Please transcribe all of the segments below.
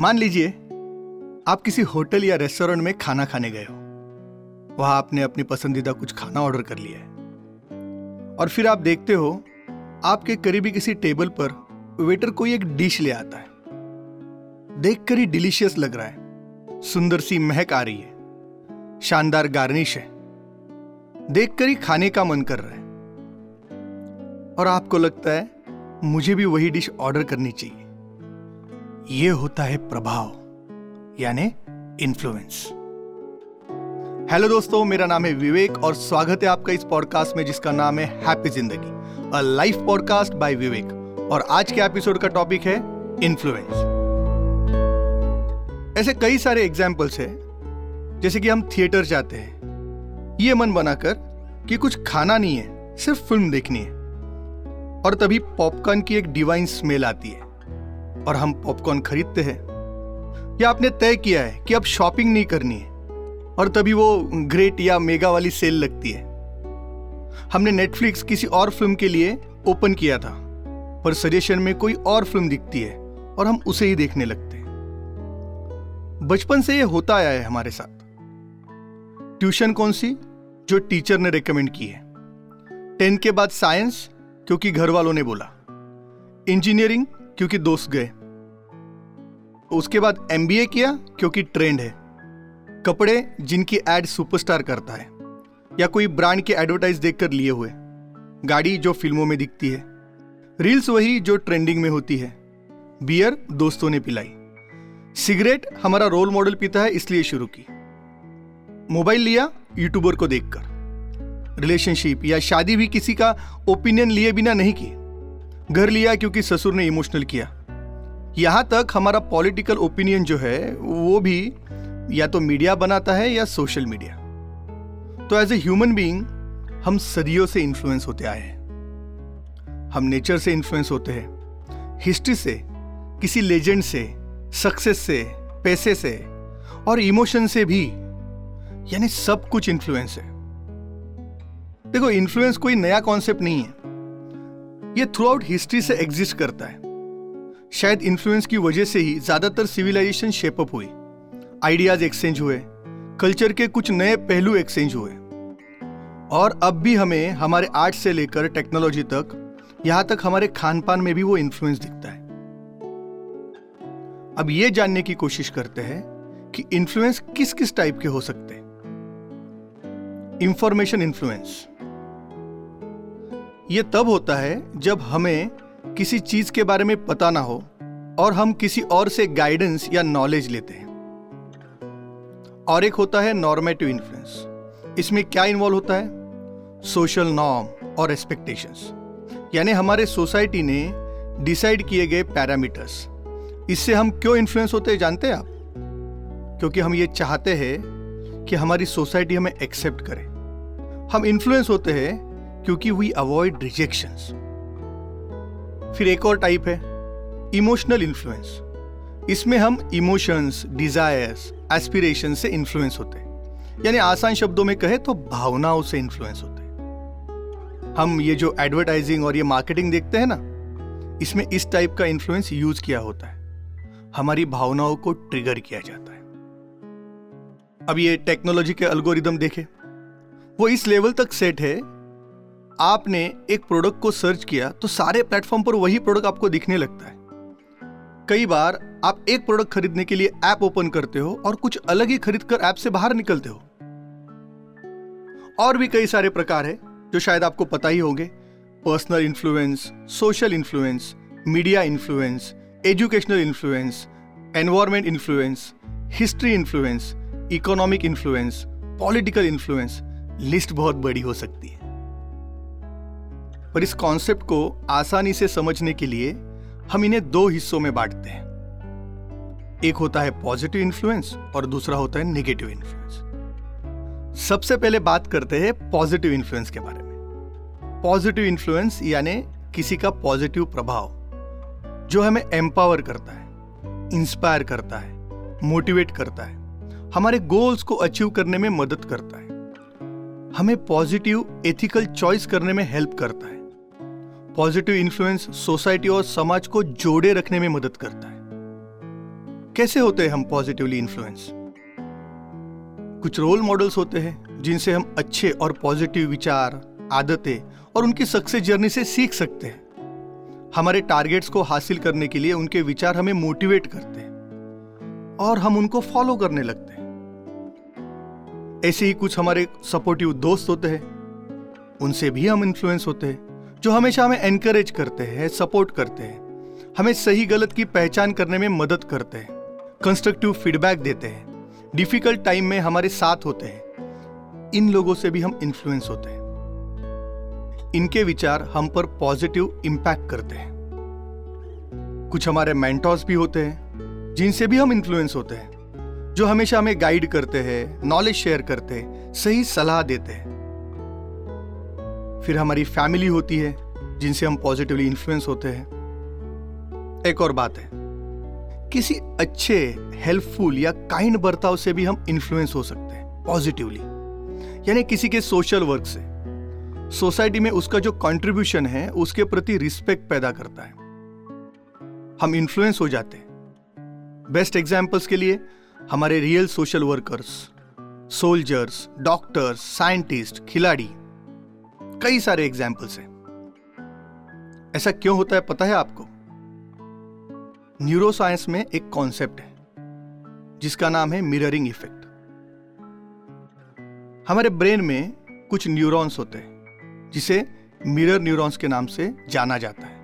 मान लीजिए, आप किसी होटल या रेस्टोरेंट में खाना खाने गए हो। वहाँ आपने अपनी पसंदीदा कुछ खाना ऑर्डर कर लिया है। और फिर आप देखते हो, आपके करीबी किसी टेबल पर वेटर कोई एक डिश ले आता है। देखकर ही डिलीशियस लग रहा है। सुंदर सी महक आ रही है। शानदार गार्निश है। देखकर ही खाने का मन कर रहा है। और आपको लगता है, मुझे भी वही डिश ऑर्डर करनी चाहिए। यह होता है प्रभाव, यानी इन्फ्लुएंस हेलो दोस्तों, मेरा नाम है विवेक और स्वागत है आपका इस पॉडकास्ट में जिसका नाम है हैप्पी ज़िंदगी a life podcast by Vivek और आज के एपिसोड का टॉपिक है इन्फ्लुएंस ऐसे कई सारे एग्जाम्पल्स हैं, जैसे कि हम थिएटर जाते हैं। ये मन बनाकर कि कुछ खाना नहीं है, सिर्फ़ फ़िल्म देखनी है। और तभी पॉपकॉर्न की एक डिवाइन स्मेल आती है। और हम पॉपकॉर्न खरीदते हैं। या आपने तय किया है कि अब शॉपिंग नहीं करनी है और तभी वो ग्रेट या मेगा वाली सेल लगती है। हमने नेटफ्लिक्स किसी और फ़िल्म के लिए ओपन किया था, पर सजेशन में कोई और फ़िल्म दिखती है और हम उसे ही देखने लगते हैं। बचपन से ये होता आया है हमारे साथ। ट्यूशन कौन सी? जो टीचर ने रेकमेंड की है। टेंथ के बाद साइंस क्योंकि घर वालों ने बोला। इंजीनियरिंग क्योंकि दोस्त गए। उसके बाद एमबीए किया क्योंकि ट्रेंड है। कपड़े जिनकी एड सुपरस्टार करता है, या कोई ब्रांड के एडवर्टाइज देखकर लिए हुए। गाड़ी जो फ़िल्मों में दिखती है। रील्स वही जो ट्रेंडिंग में होती है। बियर दोस्तों ने पिलाई। सिगरेट हमारा रोल मॉडल पीता है, इसलिए शुरू की। मोबाइल लिया यूट्यूबर को देखकर। रिलेशनशिप या शादी भी किसी का ओपिनियन लिए बिना नहीं की घर लिया क्योंकि ससुर ने इमोशनल किया। यहाँ तक हमारा पॉलिटिकल ओपिनियन जो है, वो भी या तो मीडिया बनाता है या सोशल मीडिया। तो एज ए ह्यूमन बीइंग हम सदियों से इन्फ्लुएंस होते आए हैं। हम नेचर से इन्फ्लुएंस होते हैं। हिस्ट्री से, किसी लेजेंड से सक्सेस से, पैसे से और इमोशन से भी, यानी सब कुछ इन्फ्लुएंस है। देखो इन्फ्लुएंस कोई नया कॉन्सेप्ट नहीं है। ये थ्रू आउट हिस्ट्री से एग्जिस्ट करता है। शायद इन्फ्लुएंस की वजह से ही ज़्यादातर सिविलाइजेशन शेपअप हुई। आइडियाज़ एक्सचेंज हुए। कल्चर के कुछ नए पहलू एक्सचेंज हुए। और अब भी हमें हमारे आर्ट से लेकर टेक्नोलॉजी तक, यहाँ तक हमारे खान पान में भी वो इन्फ्लुएंस दिखता है। अब ये जानने की कोशिश करते हैं कि इन्फ्लुएंस किस किस टाइप के हो सकते हैं। इंफॉर्मेशन इन्फ्लुएंस ये तब होता है जब हमें किसी चीज़ के बारे में पता ना हो और हम किसी और से गाइडेंस या नॉलेज लेते हैं। और एक होता है नॉर्मेटिव इन्फ्लुएंस इसमें क्या इन्वॉल्व होता है? सोशल नॉर्म और एक्सपेक्टेशंस यानी हमारे सोसाइटी ने डिसाइड किए गए पैरामीटर्स इससे हम क्यों इन्फ्लुएंस होते हैं, जानते हैं आप? क्योंकि हम ये चाहते हैं कि हमारी सोसाइटी हमें एक्सेप्ट करे। हम इन्फ्लुएंस होते हैं क्योंकि वी अवॉइड रिजेक्शन फिर एक और टाइप है इमोशनल इन्फ्लुएंस इसमें हम इमोशंस डिजायर्स एस्पिरेशन से इन्फ्लुएंस होते हैं. यानी आसान शब्दों में कहे तो भावनाओं से इन्फ्लुएंस होते हैं. हम ये जो एडवर्टाइजिंग और ये मार्केटिंग देखते हैं ना, इसमें इस टाइप का इन्फ्लुएंस यूज़ किया होता है. हमारी भावनाओं को ट्रिगर किया जाता है. अब ये टेक्नोलॉजी के अल्गोरिदम देखे. वो इस लेवल तक सेट है आपने एक प्रोडक्ट को सर्च किया तो सारे प्लेटफॉर्म पर वही प्रोडक्ट आपको दिखने लगता है। कई बार आप एक प्रोडक्ट खरीदने के लिए ऐप ओपन करते हो और कुछ अलग ही खरीद कर ऐप से बाहर निकलते हो। और भी कई सारे प्रकार है, जो शायद आपको पता ही होंगे। Personal influence social influence media influence educational influence environment influence history influence economic influence political influence list बहुत बड़ी हो सकती है। पर इस कॉन्सेप्ट को आसानी से समझने के लिए हम इन्हें दो हिस्सों में बांटते हैं। एक होता है पॉजिटिव इन्फ्लुएंस और दूसरा होता है नेगेटिव इन्फ्लुएंस सबसे पहले बात करते हैं पॉजिटिव इन्फ्लुएंस के बारे में। पॉजिटिव इन्फ्लुएंस यानी किसी का पॉजिटिव प्रभाव, जो हमें एम्पावर करता है इंस्पायर करता है मोटिवेट करता है, हमारे गोल्स को अचीव करने में मदद करता है, हमें पॉजिटिव एथिकल चॉइस करने में हेल्प करता है। पॉजिटिव इन्फ्लुएंस सोसाइटी और समाज को जोड़े रखने में मदद करता है। कैसे होते हैं हम पॉजिटिवली इन्फ्लुएंस? कुछ रोल मॉडल्स होते हैं, जिनसे हम अच्छे और पॉजिटिव विचार, आदतें और उनकी सक्सेस जर्नी से सीख सकते हैं। हमारे टारगेट्स को हासिल करने के लिए उनके विचार हमें मोटिवेट करते हैं और हम उनको फॉलो करने लगते हैं। ऐसे ही कुछ हमारे सपोर्टिव दोस्त होते हैं, उनसे भी हम इन्फ्लुएंस होते हैं। जो हमेशा हमें एनकरेज करते हैं सपोर्ट करते हैं, हमें सही गलत की पहचान करने में मदद करते हैं कंस्ट्रक्टिव फीडबैक देते हैं डिफ़िकल्ट टाइम में हमारे साथ होते हैं, इन लोगों से भी हम इन्फ्लुएंस होते हैं। इनके विचार हम पर पॉजिटिव इंपैक्ट करते हैं। कुछ हमारे मेंटोर्स भी होते हैं, जिनसे भी हम इन्फ्लुएंस होते हैं, जो हमेशा हमें गाइड करते हैं नॉलेज शेयर करते हैं, सही सलाह देते हैं। फिर हमारी फैमिली होती है, जिनसे हम पॉजिटिवली इन्फ्लुएंस होते हैं। एक और बात है, किसी अच्छे हेल्पफुल या काइंड बर्ताव से भी हम इन्फ्लुएंस हो सकते हैं पॉजिटिवली यानी किसी के सोशल वर्क से। सोसाइटी में उसका जो कंट्रीब्यूशन है, उसके प्रति रिस्पेक्ट पैदा करता है। हम इन्फ्लुएंस हो जाते हैं। बेस्ट एग्जाम्पल्स के लिए, हमारे real social workers soldiers doctors scientist खिलाड़ी कई सारे एग्जाम्पल्स हैं। ऐसा क्यों होता है पता है आपको? न्यूरोसाइंस में एक कॉन्सेप्ट है, जिसका नाम है मिररिंग इफ़ेक्ट हमारे ब्रेन में कुछ न्यूरॉन्स होते हैं, जिसे मिरर न्यूरॉन्स के नाम से जाना जाता है।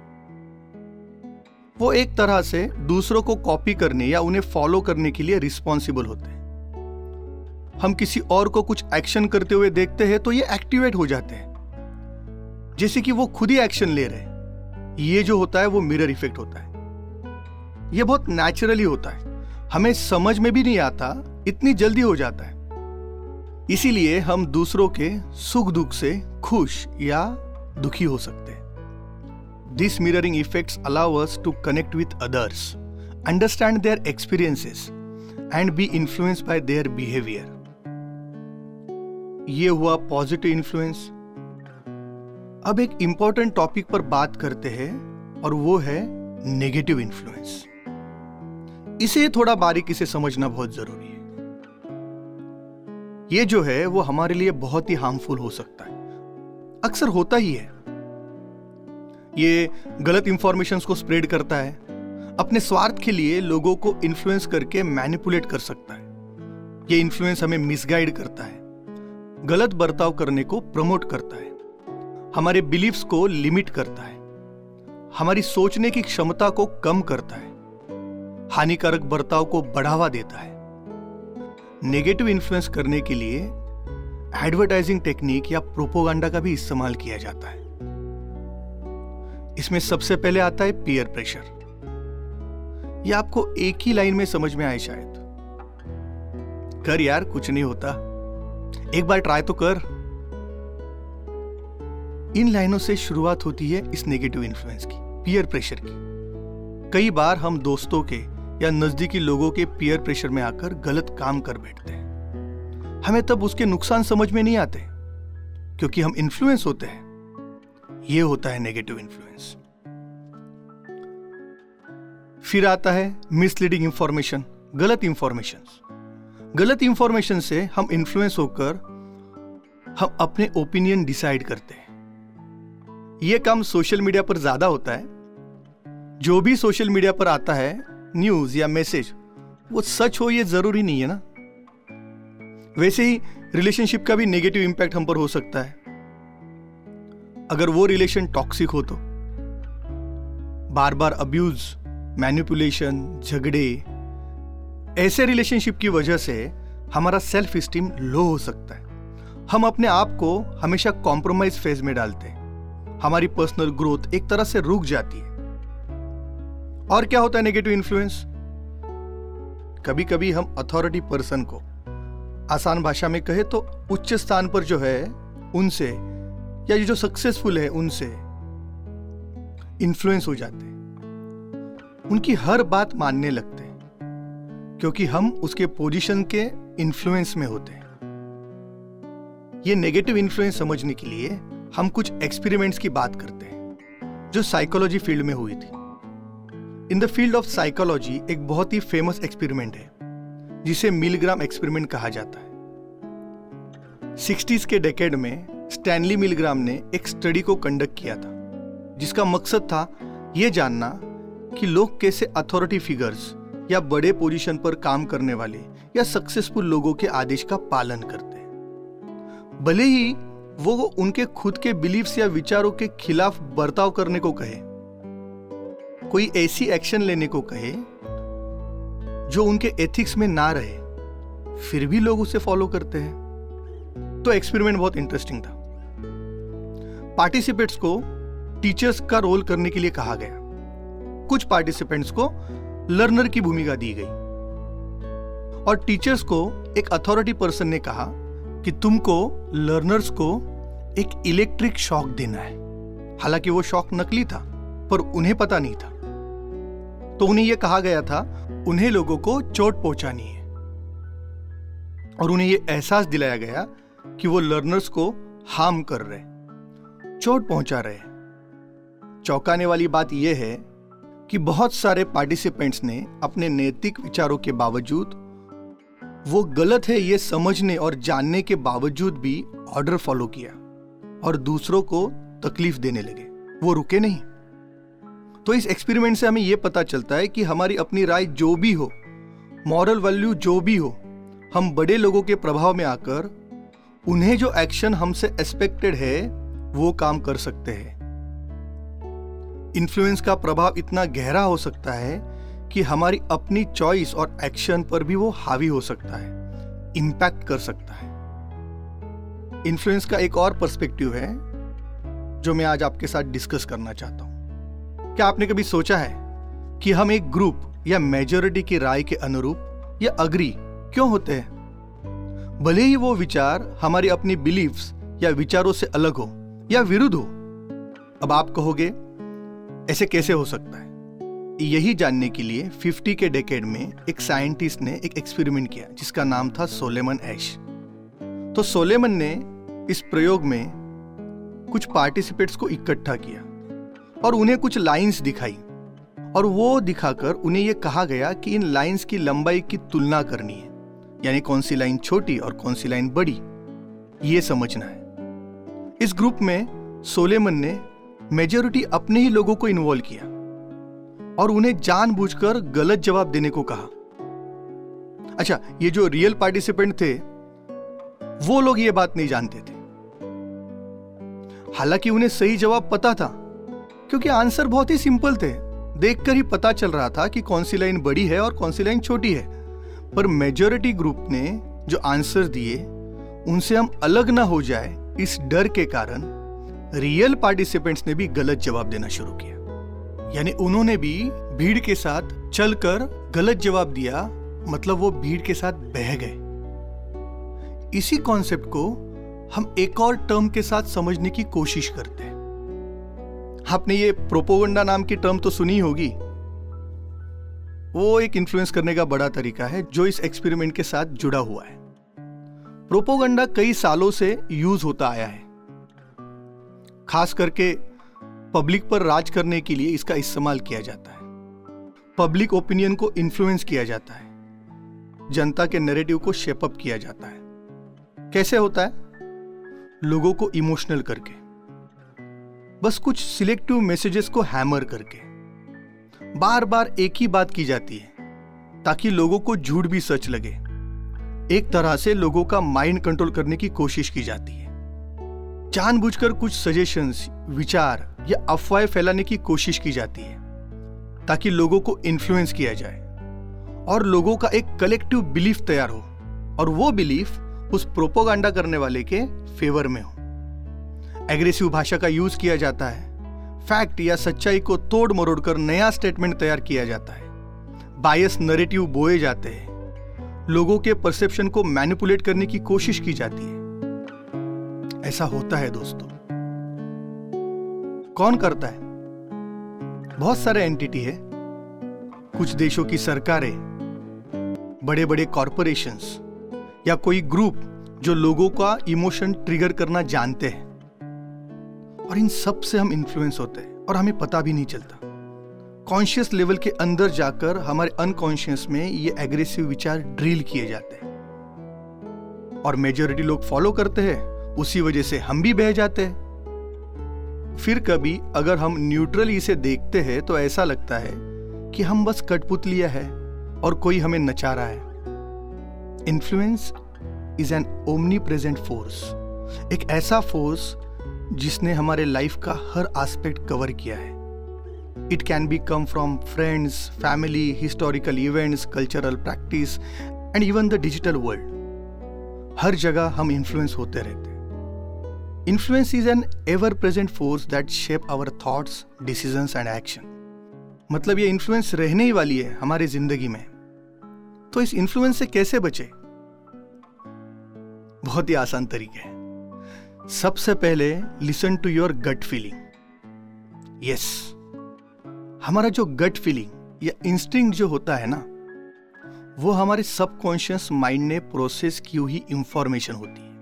वो एक तरह से दूसरों को कॉपी करने या उन्हें फॉलो करने के लिए रिस्पॉन्सिबल होते हैं। हम किसी और को कुछ एक्शन करते हुए देखते हैं तो ये एक्टिवेट हो जाते हैं। जैसे कि वो खुद ही एक्शन ले रहे ये जो होता है, वो मिरर इफ़ेक्ट होता है। ये बहुत नेचुरली होता है। हमें समझ में भी नहीं आता, इतनी जल्दी हो जाता है। इसीलिए हम दूसरों के सुख दुख से खुश या दुखी हो सकते हैं। This mirroring effect allow us to connect with others understand their experiences and be influenced by their behaviour ये हुआ पॉजिटिव इन्फ्लुएंस अब एक इंपॉर्टेंट टॉपिक पर बात करते हैं, और वो है नेगेटिव इन्फ्लुएंस इसे थोड़ा बारीकी से समझना बहुत ज़रूरी है. ये जो है, वो हमारे लिए बहुत ही हार्मफुल हो सकता है. अक्सर होता ही है. ये गलत इंफॉर्मेशन को स्प्रेड करता है. अपने स्वार्थ के लिए लोगों को इन्फ्लुएंस करके मैनिपुलेट कर सकता है. ये इन्फ्लुएंस हमें मिसगाइड करता है. गलत बर्ताव करने को प्रमोट करता है. हमारे बिलीफ्स को लिमिट करता है। हमारी सोचने की क्षमता को कम करता है। हानिकारक बर्ताव को बढ़ावा देता है। नेगेटिव इन्फ्लुएंस करने के लिए एडवर्टाइजिंग टेक्निक या प्रोपोगंडा का भी इस्तेमाल किया जाता है। इसमें सबसे पहले आता है पियर प्रेशर। यह आपको एक ही लाइन में समझ में आए शायद। कर यार, कुछ नहीं होता। एक बार ट्राई तो कर। इन लाइनों से शुरुआत होती है इस नेगेटिव इन्फ्लुएंस की पियर प्रेशर की। कई बार हम दोस्तों के या नजदीकी लोगों के पियर प्रेशर में आकर गलत काम कर बैठते हैं। हमें तब उसके नुकसान समझ में नहीं आते, क्योंकि हम इन्फ्लुएंस होते हैं। यह होता है नेगेटिव इन्फ्लुएंस फिर आता है मिसलीडिंग इंफॉर्मेशन गलत इंफॉर्मेशन गलत इंफॉर्मेशन से हम इन्फ्लुएंस होकर हम अपने ओपिनियन डिसाइड करते हैं। यह काम सोशल मीडिया पर ज़्यादा होता है। जो भी सोशल मीडिया पर आता है न्यूज़ या मैसेज वो सच हो ये ज़रूरी नहीं है ना। वैसे ही रिलेशनशिप का भी नेगेटिव इंपैक्ट हम पर हो सकता है। अगर वो रिलेशन टॉक्सिक हो तो। बार बार अब्यूज मैनिपुलेशन झगड़े, ऐसे रिलेशनशिप की वजह से हमारा सेल्फ स्टीम लो हो सकता है। हम अपने आप को हमेशा कॉम्प्रोमाइज फ़ेज़ में डालते हैं। हमारी पर्सनल ग्रोथ एक तरह से रुक जाती है। और क्या होता है नेगेटिव इन्फ्लुएंस कभी कभी हम अथॉरिटी पर्सन को आसान भाषा में कहे तो उच्च स्थान पर जो है, उनसे, या जो सक्सेसफुल है, उनसे इन्फ्लुएंस हो जाते उनकी हर बात मानने लगते क्योंकि हम उसके पोजीशन के इन्फ्लुएंस में होते हैं। ये नेगेटिव इन्फ्लुएंस समझने के लिए हम कुछ एक्सपेरिमेंट्स की बात करते हैं, जो साइकोलॉजी फ़ील्ड में हुई थी। In the field of psychology एक बहुत ही फ़ेमस एक्सपेरिमेंट है, जिसे मिलग्राम एक्सपेरिमेंट कहा जाता है। सिक्सटीज के डेकेड में स्टैनली मिलग्राम ने एक स्टडी को कंडक्ट किया था, जिसका मकसद था यह जानना कि लोग कैसे अथॉरिटी फिगर्स या बड़े पोजीशन पर काम करने वाले या सक्सेसफुल लोगों के आदेश का पालन करते हैं। भले ही वो उनके खुद के बिलीफ्स या विचारों के खिलाफ बर्ताव करने को कहे। कोई ऐसी एक्शन लेने को कहे, जो उनके एथिक्स में ना रहे, फिर भी लोग उसे फॉलो करते हैं। तो एक्सपेरिमेंट बहुत इंटरेस्टिंग था। पार्टिसिपेंट्स को टीचर्स का रोल करने के लिए कहा गया। कुछ पार्टिसिपेंट्स को लर्नर की भूमिका दी गई। और टीचर्स को एक अथॉरिटी पर्सन ने कहा कि तुमको लर्नर्स को, एक इलेक्ट्रिक शॉक देना है। हालाँकि वो शॉक नकली था, पर उन्हें पता नहीं था। तो उन्हें यह कहा गया था, उन्हें लोगों को चोट पहुंचानी है। और उन्हें यह एहसास दिलाया गया कि वो लर्नर्स को हार्म कर रहे चोट पहुँचा रहे चौंकाने वाली बात यह है कि बहुत सारे पार्टिसिपेंट्स ने अपने नैतिक विचारों के बावजूद वो गलत है ये समझने और जानने के बावजूद भी ऑर्डर फॉलो किया और दूसरों को तकलीफ़ देने लगे। वो रुके नहीं। तो इस एक्सपेरिमेंट से हमें यह पता चलता है कि हमारी अपनी राय जो भी हो मॉरल वैल्यू जो भी हो, हम बड़े लोगों के प्रभाव में आकर उन्हें जो एक्शन हमसे एक्सपेक्टेड है, वो काम कर सकते हैं। इन्फ्लुएंस का प्रभाव इतना गहरा हो सकता है कि हमारी अपनी चॉइस और एक्शन पर भी वो हावी हो सकता है इंपैक्ट कर सकता है। इन्फ्लुएंस का एक और पर्सपेक्टिव है, जो मैं आज आपके साथ डिस्कस करना चाहता हूँ। क्या आपने कभी सोचा है कि हम एक ग्रुप या मेजोरिटी की राय के अनुरूप या अग्री क्यों होते हैं? भले ही वो विचार हमारी अपनी बिलीफ्स या विचारों से अलग हो या विरुद्ध हो। अब आप कहोगे, ऐसे कैसे हो सकता है? यही जानने के लिए 50 के डेकेड में एक साइंटिस्ट ने एक एक्सपेरिमेंट किया, जिसका नाम था सोलेमन एश तो सोलेमन ने इस प्रयोग में कुछ पार्टिसिपेट्स को इकट्ठा किया और उन्हें कुछ लाइंस दिखाई। और वो दिखाकर उन्हें यह कहा गया कि इन लाइंस की लंबाई की तुलना करनी है। यानी कौन सी लाइन छोटी और कौन सी लाइन बड़ी, ये समझना है। इस ग्रुप में सोलेमन ने मेजोरिटी अपने ही लोगों को इन्वॉल्व किया। और उन्हें जानबूझकर गलत जवाब देने को कहा। अच्छा ये जो रियल पार्टिसिपेंट थे, वो लोग ये बात नहीं जानते थे। हालाँकि उन्हें सही जवाब पता था, क्योंकि आंसर बहुत ही सिंपल थे। देखकर ही पता चल रहा था कि कौन सी लाइन बड़ी है और कौन सी लाइन छोटी है। पर मेजोरिटी ग्रुप ने जो आंसर दिए, उनसे हम अलग ना हो जाए इस डर के कारण रियल पार्टिसिपेंट्स ने भी गलत जवाब देना शुरू किया। यानी उन्होंने भी भीड़ के साथ चलकर गलत जवाब दिया मतलब वो भीड़ के साथ बह गए। इसी कॉन्सेप्ट को हम एक और टर्म के साथ समझने की कोशिश करते हैं। आपने ये प्रोपोगंडा नाम की टर्म तो सुनी होगी। वो एक इन्फ्लुएंस करने का बड़ा तरीका है, जो इस एक्सपेरिमेंट के साथ जुड़ा हुआ है। प्रोपोगंडा कई सालों से यूज़ होता आया है। खास करके पब्लिक पर राज करने के लिए इसका इस्तेमाल किया जाता है। पब्लिक ओपिनियन को इन्फ्लुएंस किया जाता है। जनता के नैरेटिव को शेपअप किया जाता है। कैसे होता है? लोगों को इमोशनल करके। बस कुछ सिलेक्टिव मैसेजेस को हैमर करके। बार बार एक ही बात की जाती है, ताकि लोगों को झूठ भी सच लगे। एक तरह से लोगों का माइंड कंट्रोल करने की कोशिश की जाती है। जानबूझकर कुछ सजेशंस विचार या अफवाहें फैलाने की कोशिश की जाती है, ताकि लोगों को इन्फ्लुएंस किया जाए और लोगों का एक कलेक्टिव बिलीफ तैयार हो और वो बिलीफ उस प्रोपोगांडा करने वाले के फेवर में हो। एग्रेसिव भाषा का यूज़ किया जाता है। फैक्ट या सच्चाई को तोड़ मरोड़ कर नया स्टेटमेंट तैयार किया जाता है। बायस नरेटिव बोए जाते हैं। लोगों के परसेप्शन को मैनिपुलेट करने की कोशिश की जाती है। ऐसा होता है, दोस्तों। कौन करता है? बहुत सारे एंटिटी है। कुछ देशों की सरकारें बड़े बड़े कॉरपोरेशंस या कोई ग्रुप जो लोगों का इमोशन ट्रिगर करना जानते हैं। और इन सबसे हम इन्फ्लुएंस होते हैं और हमें पता भी नहीं चलता। कॉन्शियस लेवल के अंदर जाकर हमारे अनकॉन्शियस में ये एग्रेसिव विचार ड्रिल किए जाते हैं। और मेजोरिटी लोग फॉलो करते हैं, उसी वजह से हम भी बह जाते हैं। फिर कभी अगर हम न्यूट्रली इसे देखते हैं तो ऐसा लगता है कि हम बस कठपुतलिया है और कोई हमें नचा रहा है। Influence is an omnipresent force एक ऐसा फोर्स जिसने हमारे लाइफ का हर एस्पेक्ट कवर किया है। It can be come from friends family historical events cultural practice and even the digital world हर जगह हम इन्फ्लुएंस होते रहते हैं। Influence is an ever present force that shape our thoughts decisions and action मतलब ये influence रहने ही वाली है हमारी ज़िंदगी में। तो इस इन्फ्लुएंस से कैसे बचे? बहुत ही आसान तरीके है। सबसे पहले listen to your gut feeling yes हमारा जो गट फीलिंग या इंस्टिंग जो होता है ना, वो हमारे सबकॉन्शियस माइंड ने प्रोसेस की हुई इंफॉर्मेशन होती है।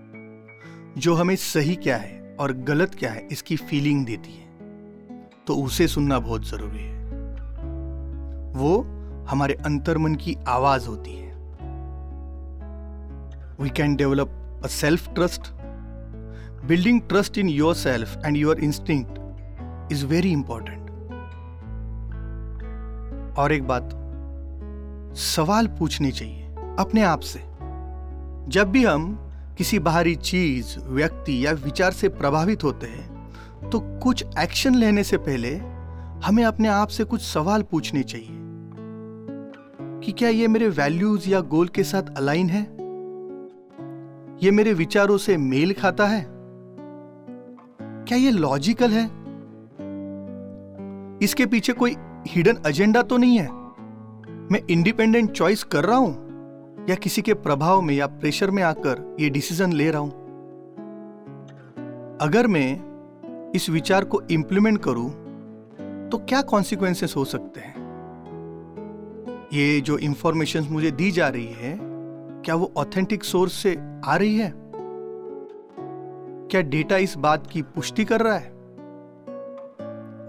जो हमें सही क्या है और गलत क्या है, इसकी फीलिंग देती है। तो उसे सुनना बहुत ज़रूरी है। वो हमारे अंतर्मन की आवाज़ होती है। We can develop a self trust building trust in yourself and your instinct is very important और एक बात, सवाल पूछने चाहिए अपने आप से। जब भी हम किसी बाहरी चीज़, व्यक्ति या विचार से प्रभावित होते हैं तो कुछ एक्शन लेने से पहले हमें अपने आप से कुछ सवाल पूछने चाहिए। कि क्या ये मेरे वैल्यूज़ या गोल के साथ अलाइन है? ये मेरे विचारों से मेल खाता है? क्या ये लॉजिकल है? इसके पीछे कोई हिडन एजेंडा तो नहीं है? मैं इंडिपेंडेंट चॉइस कर रहा हूँ? या किसी के प्रभाव में या प्रेशर में आकर ये डिसीज़न ले रहा हूँ। अगर मैं इस विचार को इंप्लीमेंट करूँ तो क्या कॉन्सिक्वेंसेस हो सकते हैं? ये जो इंफॉर्मेशन मुझे दी जा रही है, क्या वो ऑथेंटिक सोर्स से आ रही है? क्या डेटा इस बात की पुष्टि कर रहा है?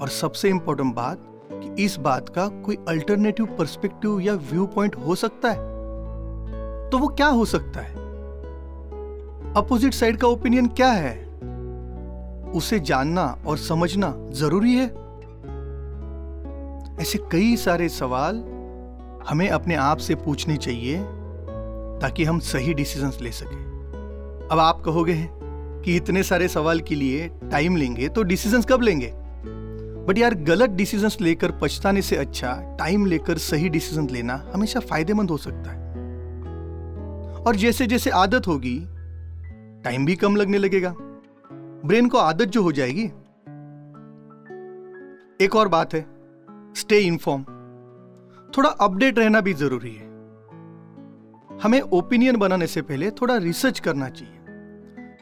और सबसे इंपॉर्टेंट बात कि इस बात का कोई अल्टरनेटिव पर्सपेक्टिव या व्यू पॉइंट हो सकता है? तो वो क्या हो सकता है? अपोजिट साइड का ओपिनियन क्या है? उसे जानना और समझना ज़रूरी है? ऐसे कई सारे सवाल हमें अपने आप से पूछने चाहिए ताकि हम सही डिसीजंस ले सके। अब आप कहोगे कि इतने सारे सवाल के लिए टाइम लेंगे तो डिसीजंस कब लेंगे? बट यार गलत डिसीज़न लेकर पछताने से अच्छा टाइम लेकर सही डिसीज़न लेना हमेशा फ़ायदेमंद हो सकता है। और जैसे जैसे आदत होगी टाइम भी कम लगने लगेगा। ब्रेन को आदत जो हो जाएगी। एक और बात है स्टे इन्फॉर्म थोड़ा अपडेट रहना भी ज़रूरी है। हमें ओपिनियन बनाने से पहले थोड़ा रिसर्च करना चाहिए।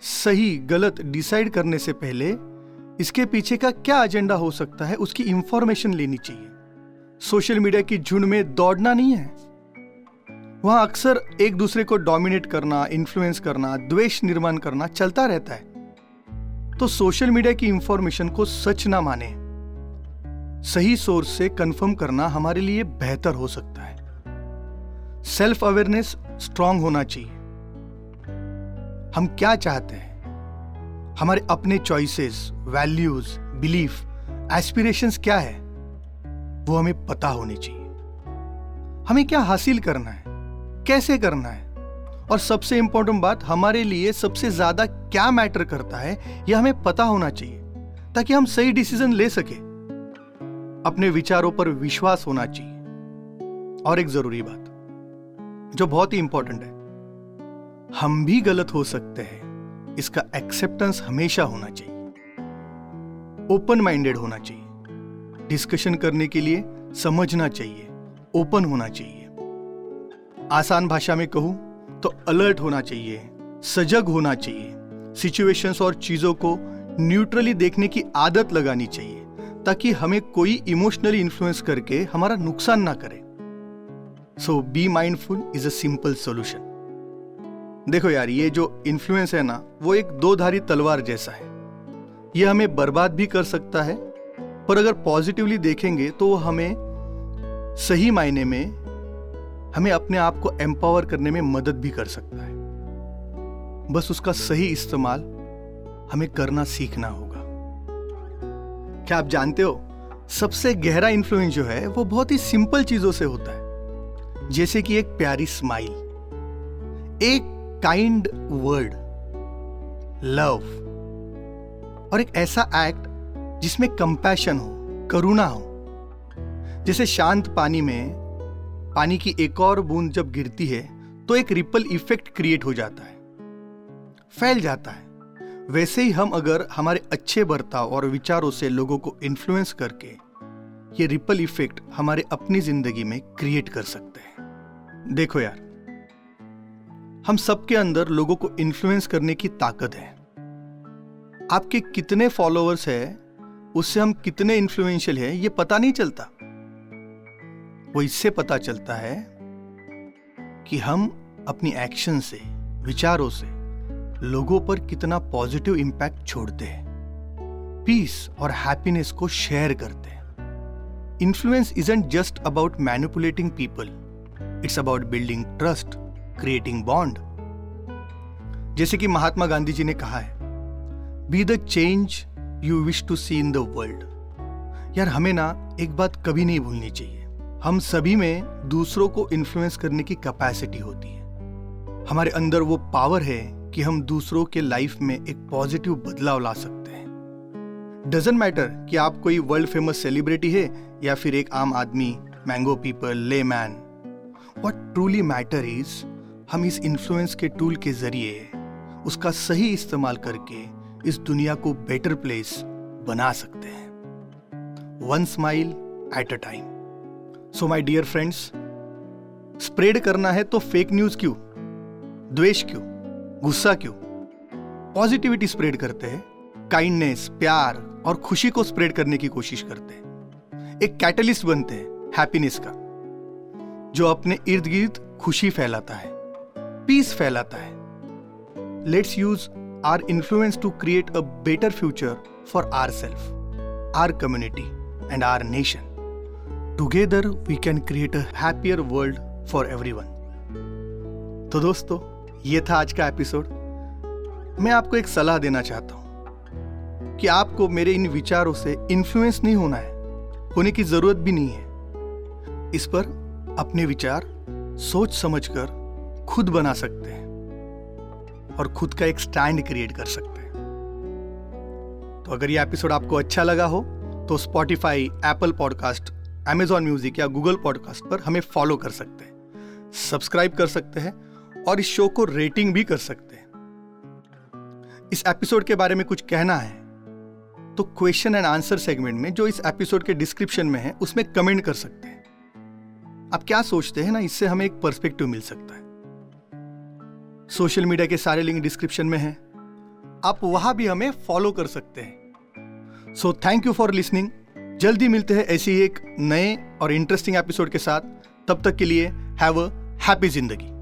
सही, गलत डिसाइड करने से पहले इसके पीछे का क्या एजेंडा हो सकता है, उसकी इंफॉर्मेशन लेनी चाहिए। सोशल मीडिया की झुंड में दौड़ना नहीं है। वहाँ अक्सर एक दूसरे को डोमिनेट करना इन्फ्लुएंस करना, द्वेष निर्माण करना चलता रहता है। तो सोशल मीडिया की इंफॉर्मेशन को सच ना माने। सही सोर्स से कंफर्म करना हमारे लिए बेहतर हो सकता है। सेल्फ अवेयरनेस स्ट्रांग होना चाहिए। हम क्या चाहते हैं? हमारे अपने चॉइसेस वैल्यूज़ बिलीफ एस्पिरेशंस क्या है? वो हमें पता होनी चाहिए। हमें क्या हासिल करना है? कैसे करना है? और सबसे इंपॉर्टेंट बात, हमारे लिए सबसे ज़्यादा क्या मैटर करता है, यह हमें पता होना चाहिए, ताकि हम सही डिसीज़न ले सके। अपने विचारों पर विश्वास होना चाहिए। और एक ज़रूरी बात, जो बहुत ही इंपॉर्टेंट है, हम भी गलत हो सकते हैं। इसका एक्सेप्टेंस हमेशा होना चाहिए। ओपन माइंडेड होना चाहिए। डिस्कशन करने के लिए समझना चाहिए। ओपन होना चाहिए। आसान भाषा में कहूँ तो अलर्ट होना चाहिए, सजग होना चाहिए। सिचुएशंस और चीज़ों को न्यूट्रली देखने की आदत लगानी चाहिए, ताकि हमें कोई इमोशनली इन्फ्लुएंस करके हमारा नुकसान ना करे। So be mindful is a simple solution देखो यार, ये जो इन्फ्लुएंस है ना, वो एक दो धारी तलवार जैसा है। ये हमें बर्बाद भी कर सकता है, पर अगर पॉजिटिवली देखेंगे तो वो हमें सही मायने में हमें अपने आप को एम्पावर करने में मदद भी कर सकता है। बस उसका सही इस्तेमाल हमें करना सीखना होगा। क्या आप जानते हो, सबसे गहरा इन्फ्लुएंस जो है, वो बहुत ही सिंपल चीज़ों से होता है। जैसे कि एक प्यारी स्माइल एक काइंड वर्ड लव और एक ऐसा एक्ट जिसमें कंपैशन हो, करुणा हो। जैसे शांत पानी में पानी की एक और बूंद जब गिरती है तो एक रिपल इफ़ेक्ट क्रिएट हो जाता है। फैल जाता है। वैसे ही हम अगर हमारे अच्छे बर्ताव और विचारों से लोगों को इन्फ्लुएंस करके ये रिपल इफ़ेक्ट हमारे अपनी ज़िंदगी में क्रिएट कर सकते हैं। देखो यार, हम सबके अंदर लोगों को इन्फ्लुएंस करने की ताकत है। आपके कितने फॉलोअर्स है, उससे हम कितने इन्फ्लुएंशियल है, ये पता नहीं चलता। वो इससे पता चलता है कि हम अपनी एक्शन से, विचारों से लोगों पर कितना पॉजिटिव इंपैक्ट छोड़ते हैं। पीस और हैप्पीनेस को शेयर करते हैं। Influence isn't just about manipulating people it's about building trust creating bond जैसे कि महात्मा गांधी जी ने कहा है be the change you wish to see in the world यार, हमें ना एक बात कभी नहीं भूलनी चाहिए। हम सभी में दूसरों को इन्फ्लुएंस करने की कैपेसिटी होती है। हमारे अंदर वो पावर है कि हम दूसरों के लाइफ में एक पॉजिटिव बदलाव ला सकते हैं। डजेंट मैटर कि आप कोई वर्ल्ड फ़ेमस सेलिब्रिटी है या फिर एक आम आदमी mango people layman what truly matter is हम इस इन्फ्लुएंस के टूल के ज़रिए उसका सही इस्तेमाल करके इस दुनिया को बेटर प्लेस बना सकते हैं। One smile at a time so my dear friends spread करना है तो फेक न्यूज़ क्यों द्वेष क्यों गुस्सा क्यों पॉजिटिविटी स्प्रेड करते हैं काइंडनेस प्यार और खुशी को स्प्रेड करने की कोशिश करते हैं एक कैटलिस्ट बनते हैं हैप्पीनेस का जो अपने इर्द गिर्द खुशी फैलाता है पीस फैलाता है let's use our influence to create a better future for our self our community and our nation together we can create a happier world for every तो दोस्तों, ये था आज का एपिसोड मैं आपको एक सलाह देना चाहता हूँ कि आपको मेरे इन विचारों से इन्फ्लुएंस नहीं होना है, होने की ज़रूरत भी नहीं है। इस पर अपने विचार सोच समझकर खुद बना सकते हैं और खुद का एक स्टैंड क्रिएट कर सकते हैं। तो अगर ये एपिसोड आपको अच्छा लगा हो तो Spotify Apple podcast Amazon music या गूगल पॉडकास्ट पर हमें फॉलो कर सकते हैं सब्सक्राइब कर सकते हैं और इस शो को रेटिंग भी कर सकते हैं। इस एपिसोड के बारे में कुछ कहना है तो क्वेश्चन एंड आंसर सेगमेंट में जो इस एपिसोड के डिस्क्रिप्शन में है, उसमें कमेंट कर सकते हैं। आप क्या सोचते हैं ना, इससे हमें एक पर्सपेक्टिव मिल सकता है। सोशल मीडिया के सारे लिंक डिस्क्रिप्शन में है। आप वहाँ भी हमें फॉलो कर सकते हैं। So thank you for listening जल्दी मिलते हैं ऐसे ही एक नए और इंटरेस्टिंग एपिसोड के साथ। तब तक के लिए हैव अ हैप्पी ज़िंदगी।